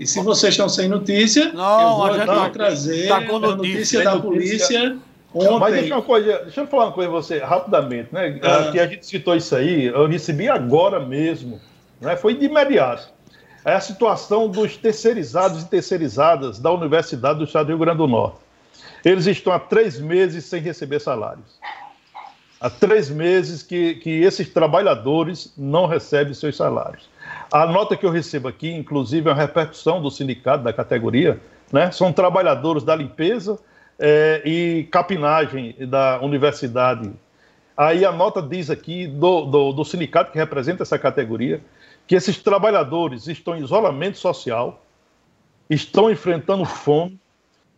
E se vocês estão sem notícia, não, eu vou a gente aqui tá, trazer tá com notícia, a notícia da polícia. Ontem. Mas deixa, uma coisa, deixa eu falar uma coisa você rapidamente, né? Ah. Que a gente citou isso aí, eu recebi agora mesmo, né? Foi de imediato. É a situação dos terceirizados e terceirizadas da Universidade do Estado do Rio Grande do Norte. Eles estão há três meses sem receber salários. Há três meses que, que esses trabalhadores não recebem seus salários. A nota que eu recebo aqui, inclusive, é uma repercussão do sindicato da categoria, né? São trabalhadores da limpeza é, e capinagem da universidade. Aí a nota diz aqui do, do, do sindicato que representa essa categoria que esses trabalhadores estão em isolamento social, estão enfrentando fome,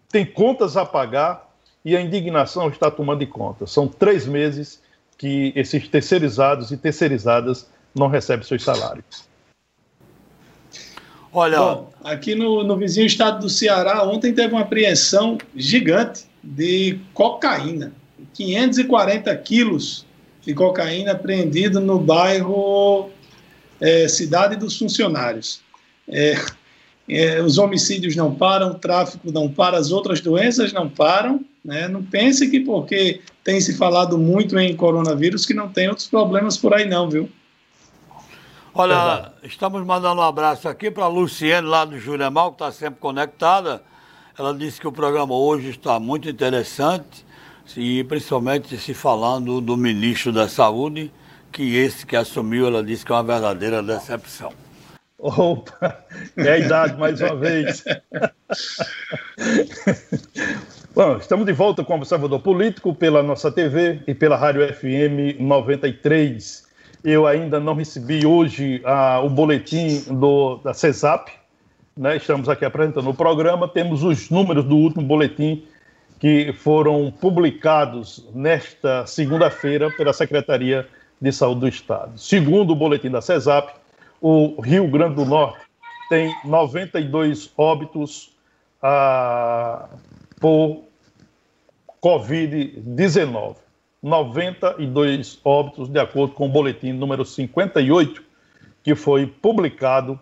têm contas a pagar e a indignação está tomando de conta. São três meses que esses terceirizados e terceirizadas não recebem seus salários. Olha, Bom, aqui no, no vizinho estado do Ceará, ontem teve uma apreensão gigante de cocaína. 540 quilos de cocaína apreendido no bairro é, Cidade dos Funcionários. É, é, os homicídios não param, o tráfico não para, as outras doenças não param. Né? Não pense que porque tem se falado muito em coronavírus que não tem outros problemas por aí não, viu? Olha, estamos mandando um abraço aqui para a Luciene, lá do Juremal, que está sempre conectada. Ela disse que o programa hoje está muito interessante, e principalmente se falando do ministro da Saúde, que esse que assumiu, ela disse que é uma verdadeira decepção. Opa, é a idade mais uma vez. Bom, estamos de volta com o Observador Político pela nossa TV e pela Rádio FM 93. Eu ainda não recebi hoje ah, o boletim do, da CESAP. Né? Estamos aqui apresentando o programa. Temos os números do último boletim que foram publicados nesta segunda-feira pela Secretaria de Saúde do Estado. Segundo o boletim da CESAP, o Rio Grande do Norte tem 92 óbitos ah, por Covid-19. 92 óbitos, de acordo com o boletim número 58, que foi publicado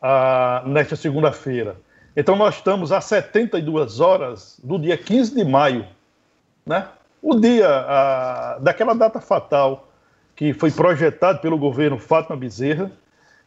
ah, nesta segunda-feira. Então, nós estamos a 72 horas do dia 15 de maio, né? o dia ah, daquela data fatal que foi projetado pelo governo Fátima Bezerra,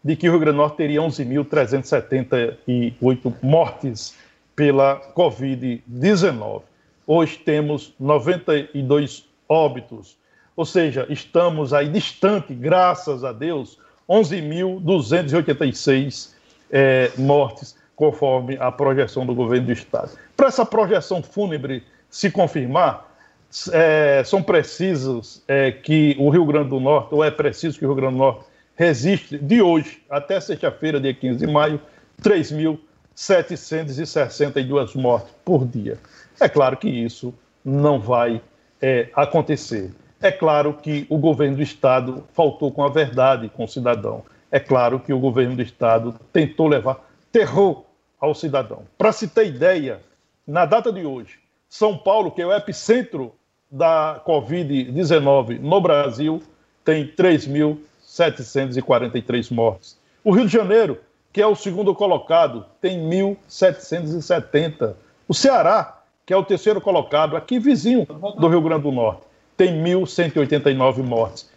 de que o Rio Grande do Norte teria 11.378 mortes pela Covid-19. Hoje temos 92 óbitos. Ou seja, estamos aí distante, graças a Deus, 11.286 é, mortes, conforme a projeção do governo do Estado. Para essa projeção fúnebre se confirmar, é, são precisos é, que o Rio Grande do Norte, ou é preciso que o Rio Grande do Norte resiste de hoje até sexta-feira, dia 15 de maio, 3.762 mortes por dia. É claro que isso não vai é, acontecer. É claro que o governo do Estado faltou com a verdade com o cidadão. É claro que o governo do Estado tentou levar terror ao cidadão. Para se ter ideia, na data de hoje, São Paulo, que é o epicentro da Covid-19 no Brasil, tem 3.743 mortes. O Rio de Janeiro, que é o segundo colocado, tem 1.770. O Ceará, que é o terceiro colocado, aqui vizinho do Rio Grande do Norte, tem 1.189 mortes.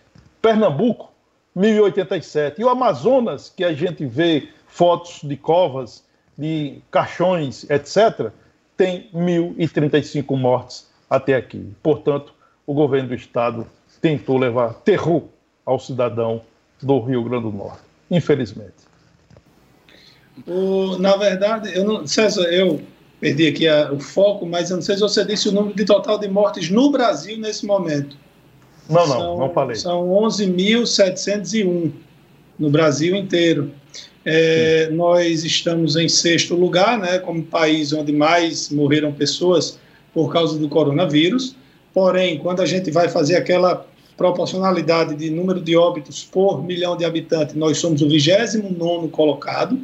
Pernambuco, 1.087. E o Amazonas, que a gente vê fotos de covas, de caixões, etc., tem 1.035 mortes até aqui. Portanto, o governo do Estado tentou levar terror ao cidadão do Rio Grande do Norte, infelizmente. O, na verdade, eu não, César, eu perdi aqui a, o foco, mas eu não sei se você disse o número de total de mortes no Brasil nesse momento. Não, não, são, não falei. São 11.701 no Brasil inteiro. É, nós estamos em sexto lugar, né, como país onde mais morreram pessoas por causa do coronavírus. Porém, quando a gente vai fazer aquela proporcionalidade de número de óbitos por milhão de habitantes, nós somos o 29 colocado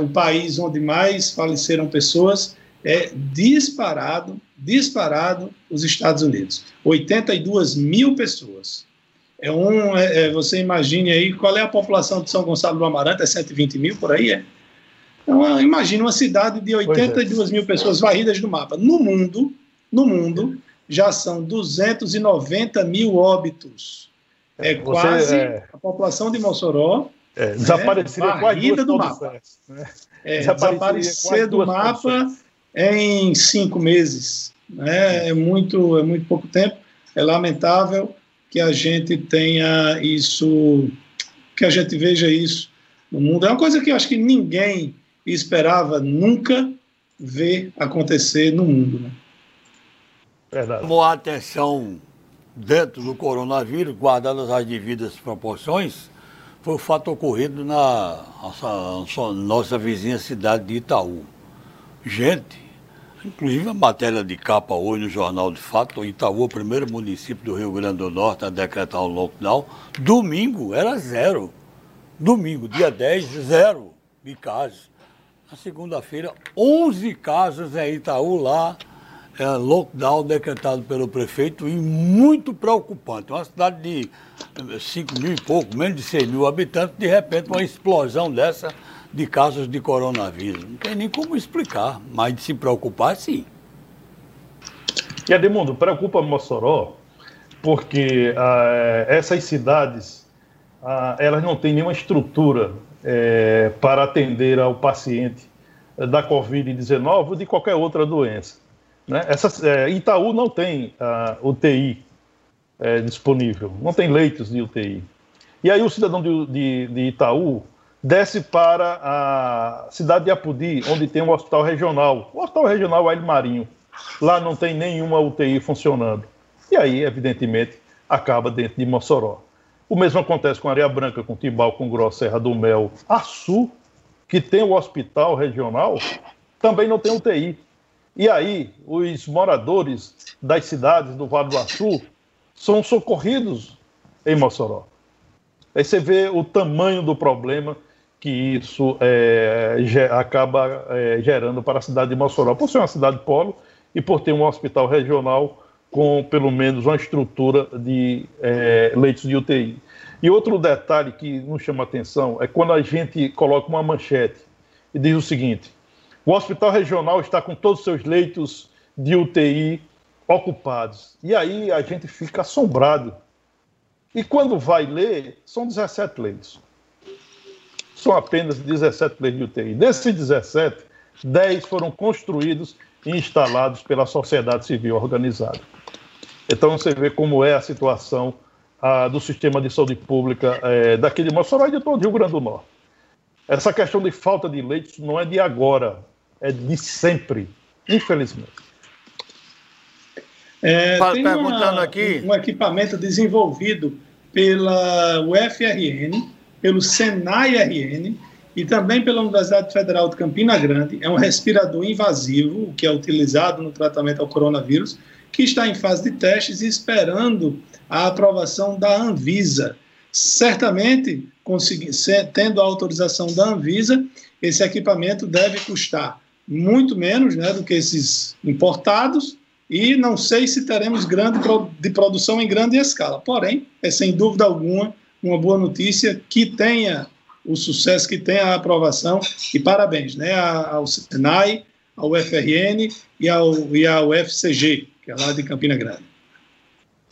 o país onde mais faleceram pessoas é disparado, disparado os Estados Unidos. 82 mil pessoas. É um, é, é, você imagine aí qual é a população de São Gonçalo do Amarante, é 120 mil por aí, é? Então, imagine uma cidade de 82 é. mil pessoas varridas do mapa. No mundo, no mundo, já são 290 mil óbitos. É quase é... a população de Mossoró é, desapareceria é, quase duas do mapa. Né? É, desaparecer do mapa em cinco meses. Né? É, muito, é muito pouco tempo. É lamentável que a gente tenha isso, que a gente veja isso no mundo. É uma coisa que eu acho que ninguém esperava nunca ver acontecer no mundo. Né? Verdade. Chamou a atenção dentro do coronavírus, guardadas as devidas proporções, foi o fato ocorrido na nossa, nossa vizinha cidade de Itaú. Gente, Inclusive a matéria de capa hoje no Jornal de Fato, Itaú, o primeiro município do Rio Grande do Norte a decretar um lockdown, domingo era zero. Domingo, dia 10, zero de casos. Na segunda-feira, 11 casos em Itaú lá, é, lockdown decretado pelo prefeito e muito preocupante. Uma cidade de 5 mil e pouco, menos de 6 mil habitantes, de repente uma explosão dessa de casos de coronavírus. Não tem nem como explicar, mas de se preocupar, sim. E Edmundo, preocupa Mossoró, porque ah, essas cidades ah, elas não têm nenhuma estrutura eh, para atender ao paciente da Covid-19 ou de qualquer outra doença. Né? Eh, Itaú não tem ah, UTI eh, disponível, não tem leitos de UTI. E aí o cidadão de, de, de Itaú desce para a cidade de Apudi, onde tem um hospital regional. O hospital regional é Ilha Marinho. Lá não tem nenhuma UTI funcionando. E aí, evidentemente, acaba dentro de Mossoró. O mesmo acontece com Areia Branca, com Tibau, com Grossa, Serra do Mel. Açu, que tem o hospital regional, também não tem UTI. E aí, os moradores das cidades do Vale do Açu são socorridos em Mossoró. Aí você vê o tamanho do problema que isso é, acaba é, gerando para a cidade de Mossoró, por ser uma cidade polo e por ter um hospital regional com pelo menos uma estrutura de é, leitos de UTI. E outro detalhe que nos chama atenção é quando a gente coloca uma manchete e diz o seguinte: o hospital regional está com todos os seus leitos de UTI ocupados. E aí a gente fica assombrado. E quando vai ler, são 17 leitos são apenas 17 leitos de UTI. Desses 17, 10 foram construídos e instalados pela sociedade civil organizada. Então você vê como é a situação ah, do sistema de saúde pública é, daqui de Mossoró e de todo o Rio Grande do Norte. Essa questão de falta de leitos não é de agora, é de sempre, infelizmente. É, tem uma, aqui. um equipamento desenvolvido pela UFRN, pelo Senai-RN e também pela Universidade Federal de Campina Grande. É um respirador invasivo, que é utilizado no tratamento ao coronavírus, que está em fase de testes e esperando a aprovação da Anvisa. Certamente, tendo a autorização da Anvisa, esse equipamento deve custar muito menos né, do que esses importados, e não sei se teremos grande de produção em grande escala. Porém, é sem dúvida alguma uma boa notícia, que tenha o sucesso, que tenha a aprovação, e parabéns né, ao Senai, ao UFRN e ao, e ao UFCG, que é lá de Campina Grande.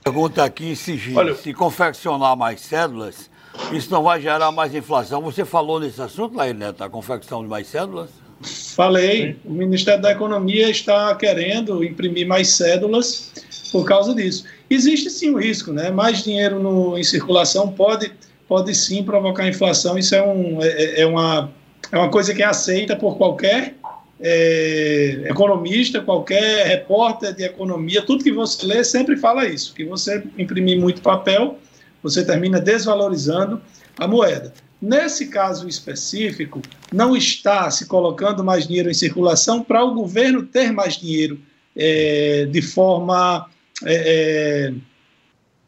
Pergunta aqui se, Olha, se confeccionar mais cédulas, isso não vai gerar mais inflação. Você falou nesse assunto, Lair Neto, a confecção de mais cédulas? Falei, o Ministério da Economia está querendo imprimir mais cédulas por causa disso. Existe sim o risco, né? Mais dinheiro no, em circulação pode, pode sim provocar inflação. Isso é, um, é, é uma, é uma coisa que é aceita por qualquer é, economista, qualquer repórter de economia. Tudo que você lê sempre fala isso: que você imprimir muito papel, você termina desvalorizando a moeda. Nesse caso específico, não está se colocando mais dinheiro em circulação para o governo ter mais dinheiro é, de forma é, é,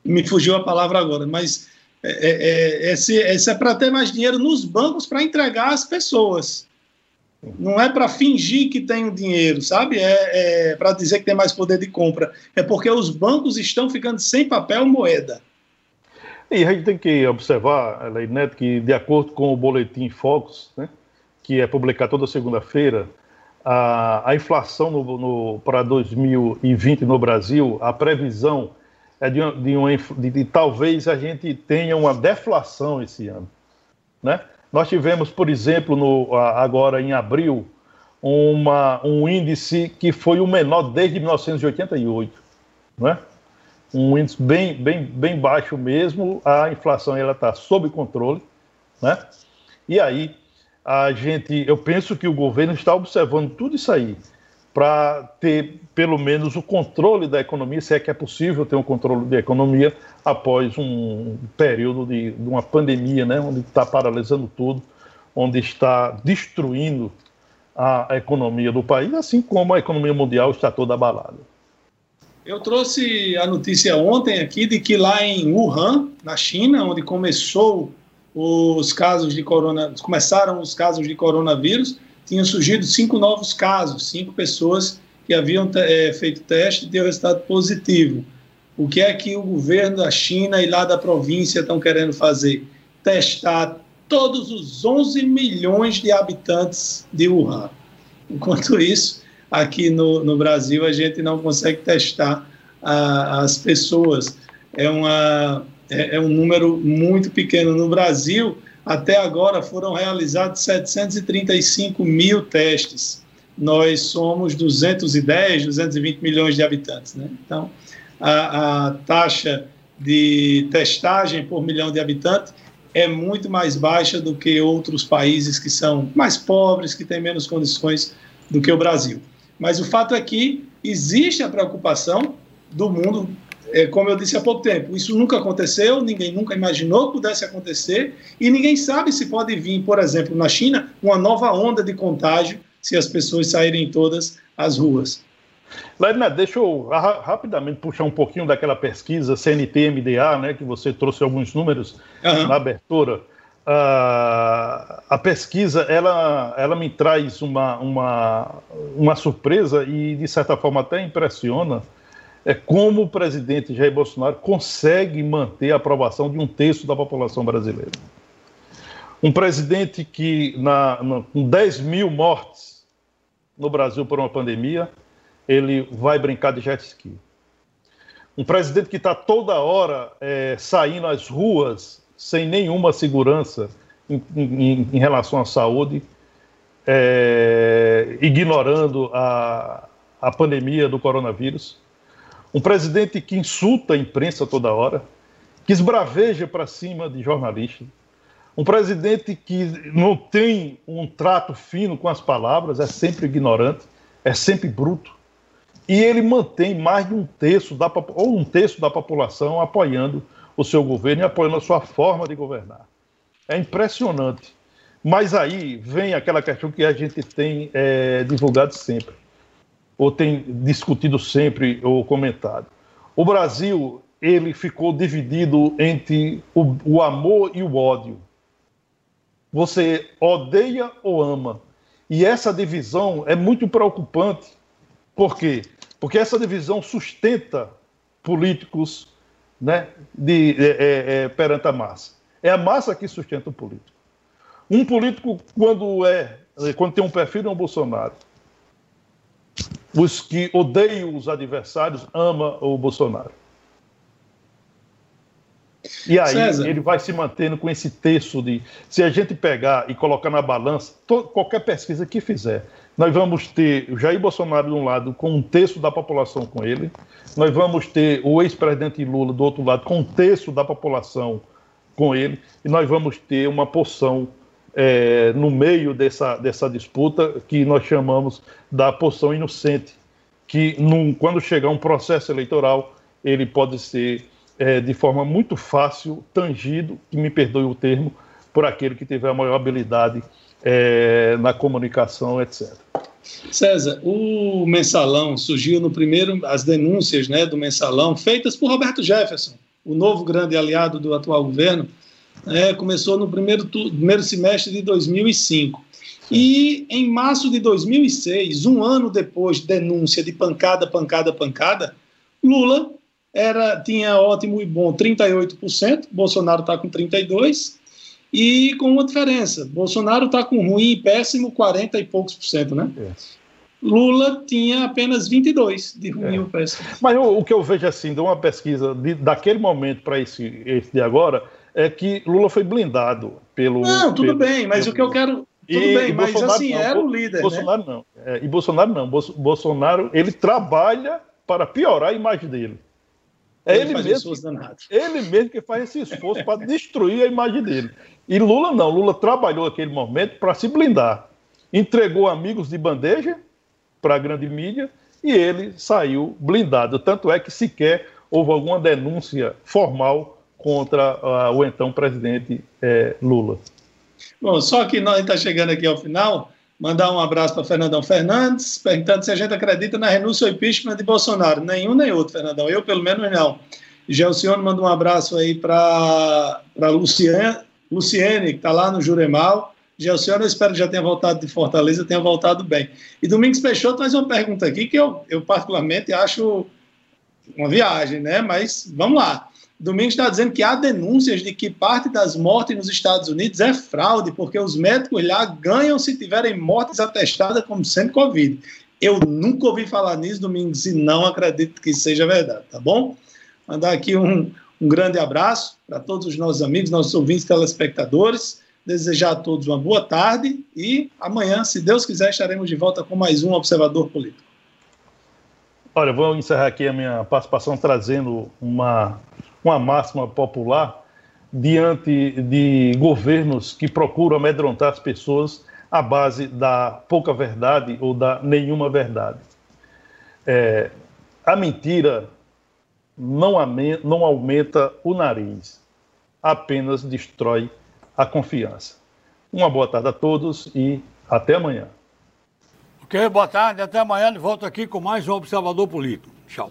me fugiu a palavra agora, mas é, é, é é para ter mais dinheiro nos bancos para entregar às pessoas. Não é para fingir que tem o dinheiro, sabe? É, é para dizer que tem mais poder de compra. É porque os bancos estão ficando sem papel moeda. E a gente tem que observar, Neto, que de acordo com o boletim Focus, né, que é publicado toda segunda-feira, a, a inflação no, no, para 2020 no Brasil, a previsão é de, de, uma, de, de, talvez a gente tenha uma deflação esse ano. Né? Nós tivemos, por exemplo, no, agora em abril, uma, um índice que foi o menor desde 1988. Né? Um índice bem, bem, bem baixo mesmo, a inflação está sob controle. Né? E aí, a gente, eu penso que o governo está observando tudo isso aí para ter pelo menos o controle da economia, se é que é possível ter um controle da economia após um período de, de uma pandemia, né, onde está paralisando tudo, onde está destruindo a economia do país, assim como a economia mundial está toda abalada. Eu trouxe a notícia ontem aqui de que lá em Wuhan, na China, onde começou os casos de corona, começaram os casos de coronavírus, tinham surgido cinco novos casos, cinco pessoas que haviam é, feito teste e deu resultado positivo. O que é que o governo da China e lá da província estão querendo fazer? Testar todos os 11 milhões de habitantes de Wuhan. Enquanto isso, aqui no, no Brasil, a gente não consegue testar a, as pessoas. É, uma, é, é um número muito pequeno. No Brasil, até agora foram realizados 735 mil testes. Nós somos 210, 220 milhões de habitantes. Né? Então, a, a taxa de testagem por milhão de habitantes é muito mais baixa do que outros países que são mais pobres, que têm menos condições do que o Brasil. Mas o fato é que existe a preocupação do mundo é, como eu disse há pouco tempo, isso nunca aconteceu, ninguém nunca imaginou que pudesse acontecer, e ninguém sabe se pode vir, por exemplo, na China, uma nova onda de contágio se as pessoas saírem todas às ruas. Lerna, deixa eu rapidamente puxar um pouquinho daquela pesquisa CNT-MDA, né, que você trouxe alguns números uhum. na abertura. Uh, a pesquisa, ela, ela me traz uma, uma, uma surpresa e, de certa forma, até impressiona, é como o presidente Jair Bolsonaro consegue manter a aprovação de um terço da população brasileira. Um presidente que, na, na, com 10 mil mortes no Brasil por uma pandemia, ele vai brincar de jet ski. Um presidente que está toda hora é, saindo às ruas sem nenhuma segurança em, em, em relação à saúde, é, ignorando a, a pandemia do coronavírus. Um presidente que insulta a imprensa toda hora, que esbraveja para cima de jornalistas, um presidente que não tem um trato fino com as palavras, é sempre ignorante, é sempre bruto, e ele mantém mais de um terço da, ou um terço da população apoiando o seu governo e apoiando a sua forma de governar. É impressionante. Mas aí vem aquela questão que a gente tem é, divulgado sempre ou tem discutido sempre ou comentado. O Brasil ele ficou dividido entre o, o amor e o ódio. Você odeia ou ama? E essa divisão é muito preocupante. Por quê? Porque essa divisão sustenta políticos né, de, é, é, é perante a massa. É a massa que sustenta o político. Um político, quando é, quando tem um perfil de um Bolsonaro, os que odeiam os adversários ama o Bolsonaro. E aí César. ele vai se mantendo com esse texto de. Se a gente pegar e colocar na balança, qualquer pesquisa que fizer, nós vamos ter o Jair Bolsonaro de um lado com um terço da população com ele, nós vamos ter o ex-presidente Lula do outro lado com um terço da população com ele, e nós vamos ter uma porção é, no meio dessa, dessa disputa que nós chamamos da poção inocente, que num, quando chegar um processo eleitoral, ele pode ser é, de forma muito fácil tangido, que me perdoe o termo, por aquele que tiver a maior habilidade é, na comunicação, etc. César, o mensalão surgiu no primeiro, as denúncias né, do mensalão, feitas por Roberto Jefferson, o novo grande aliado do atual governo, é, começou no primeiro, primeiro semestre de 2005. E em março de 2006, um ano depois de denúncia de pancada, pancada, pancada, Lula era tinha ótimo e bom 38%, Bolsonaro está com 32%, e com uma diferença, Bolsonaro está com ruim e péssimo 40 e poucos por cento, né? É. Lula tinha apenas 22 de ruim é. e péssimo. Mas o, o, que eu vejo assim, de uma pesquisa de, daquele momento para esse, esse de agora, é que Lula foi blindado pelo. Não, tudo pelo, bem, mas pelo... o que eu quero. Tudo e, bem, mas Bolsonaro assim, não, era o líder. Bolsonaro né? não. É, e Bolsonaro não. Bolsonaro, ele trabalha para piorar a imagem dele. É ele, ele mesmo, ele mesmo que faz esse esforço para destruir a imagem dele. E Lula não. Lula trabalhou aquele momento para se blindar. Entregou amigos de bandeja para a grande mídia e ele saiu blindado. Tanto é que sequer houve alguma denúncia formal contra uh, o então presidente eh, Lula. Bom, só que nós está chegando aqui ao final. Mandar um abraço para Fernandão Fernandes, perguntando se a gente acredita na renúncia ou impeachment de Bolsonaro. Nenhum nem outro, Fernandão. Eu, pelo menos, não. Gelcione manda um abraço aí para Luciane, Luciene, que está lá no Juremal. Gelcione, eu espero que já tenha voltado de Fortaleza, tenha voltado bem. E Domingos Peixoto faz uma pergunta aqui que eu, eu particularmente acho uma viagem, né? Mas vamos lá. Domingos está dizendo que há denúncias de que parte das mortes nos Estados Unidos é fraude, porque os médicos lá ganham se tiverem mortes atestadas como sendo Covid. Eu nunca ouvi falar nisso, Domingos, e não acredito que seja verdade, tá bom? Mandar aqui um, um grande abraço para todos os nossos amigos, nossos ouvintes, telespectadores. Desejar a todos uma boa tarde e amanhã, se Deus quiser, estaremos de volta com mais um Observador Político. Olha, vou encerrar aqui a minha participação trazendo uma uma máxima popular diante de governos que procuram amedrontar as pessoas à base da pouca verdade ou da nenhuma verdade. É, a mentira não, não aumenta o nariz, apenas destrói a confiança. Uma boa tarde a todos e até amanhã. Ok, boa tarde, até amanhã. Volto aqui com mais um Observador Político. Tchau.